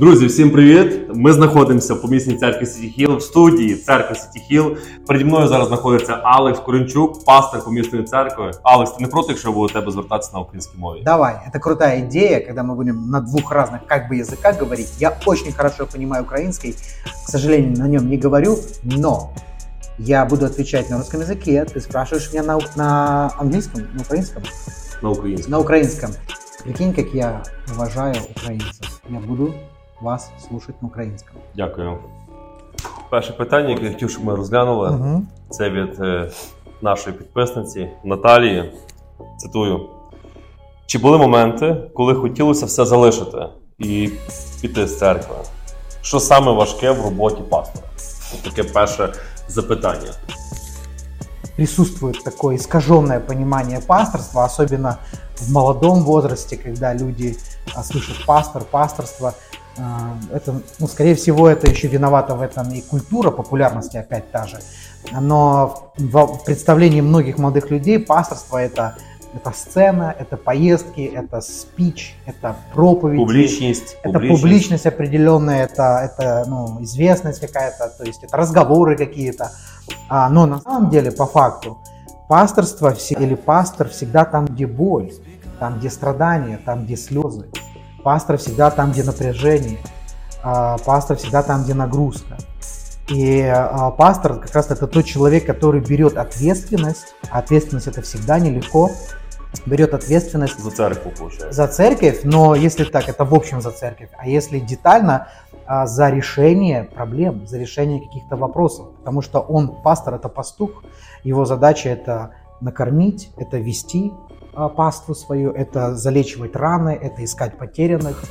Друзі, всім привіт! Ми знаходимося в помісній церкві Сіті Хіл в студії церкви Сіті Хіл. Переді мною зараз знаходиться Алекс Коренчук, пастор помісної церкви. Алекс, ти не проти, якщо я буду до тебе звертатися на українській мові? Давай, это крутая идея, когда мы будем на двух разных как бы языках говорить. Я очень хорошо понимаю украинский, к сожалению, на нем не говорю, но я буду отвечать на русском языке. Ты спрашиваешь меня на, на английском, на украинском? На українській. На украинском. Прикинь, как я уважаю украинцев. Я буду вас слушать на украинском. Дякую. Перше питання, яке хотів, щоб ми розглянули, Мгм. це від е, нашої підписниці Наталії. Цитую: чи були моменти, коли хотілося все залишити і піти з церкви? Що саме важке в роботі пастора? Таке перше запитання. присутствует такое искаженное понимание пасторства, особенно в молодом возрасте, когда люди слышат пастор, пасторство. А, Это, ну, скорее всего, это еще виновата в этом и культура популярности опять та же. Но в представлении многих молодых людей пасторство это, это сцена, это поездки, это спич, это проповеди. Публічність, Это публичность определенная, это, это ну, известность какая-то, то есть это разговоры какие-то. А, но на самом деле, по факту, пасторство или пастор всегда там, где боль, там, где страдания, там, где слезы. Пастор всегда там, где напряжение. А, пастор всегда там, где нагрузка. И а, пастор как раз это тот человек, который берет ответственность. Ответственность это всегда нелегко. Берет ответственность за церкву, виходить. за церковь, но если так, это в общем за церковь, а если детально, а, за решение проблем, за решение каких-то вопросов, потому что он, пастор, это пастух, его задача это накормить, это вести паству свою, это залечивать раны, это искать потерянных.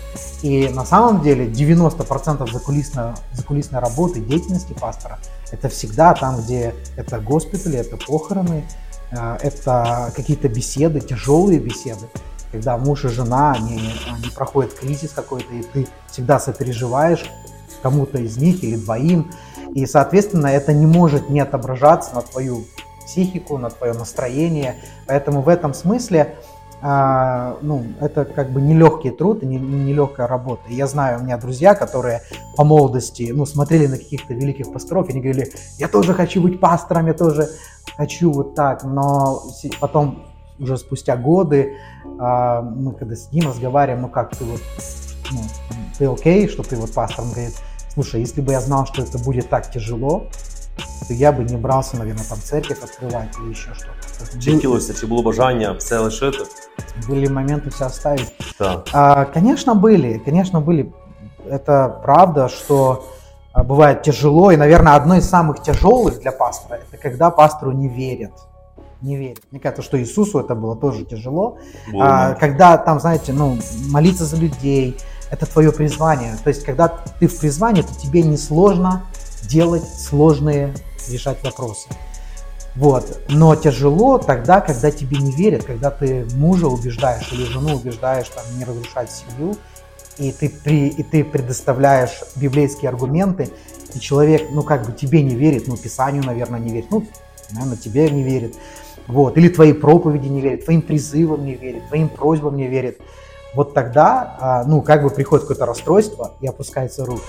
И на самом деле 90% закулисной, закулисной работы, деятельности пастора, это всегда там, где это госпитали, это похороны, а, это какие-то беседы, тяжелые беседы, когда муж и жена, они, они проходят кризис какой-то, и ты всегда сопереживаешь кому-то из них или двоим, и, соответственно, это не может не отображаться на твою психику, на твое настроение, поэтому в этом смысле а, ну, это как бы нелегкий труд и нелегкая работа. И я знаю, у меня друзья, которые по молодости, ну, смотрели на каких-то великих пасторов, и они говорили, я тоже хочу быть пастором, я тоже хочу вот так, но потом уже спустя годы а, мы когда с ним разговариваем, ну как ты вот, ну, ты окей, что ты вот пастор, он говорит, слушай, если бы я знал, что это будет так тяжело, то я бы не брался, наверное, там церковь открывать или еще что-то. Чи Был- хотілося, чи було бажання все лишити? Были моменты все оставить. Так. А, Конечно, были, конечно, были. Это правда, что а, бывает тяжело, и, наверное, одно из самых тяжелых для пастора, это когда пастору не верят. Не верят. Мне кажется, что Иисусу это было тоже тяжело. А, когда там, знаете, ну, молиться за людей, это твое призвание. То есть, когда ты в призвании, то тебе несложно делать сложные, решать вопросы. Вот. Но тяжело тогда, когда тебе не верят, когда ты мужа убеждаешь или жену убеждаешь там, не разрушать семью, и ты, при, и ты предоставляешь библейские аргументы, и человек, ну, как бы тебе не верит, ну, Писанию, наверное, не верит, ну, наверное, тебе не верит, вот, или твоей проповеди не верит, твоим призывам не верит, твоим просьбам не верит, вот тогда, а, ну, как бы приходит какое-то расстройство и опускается руки.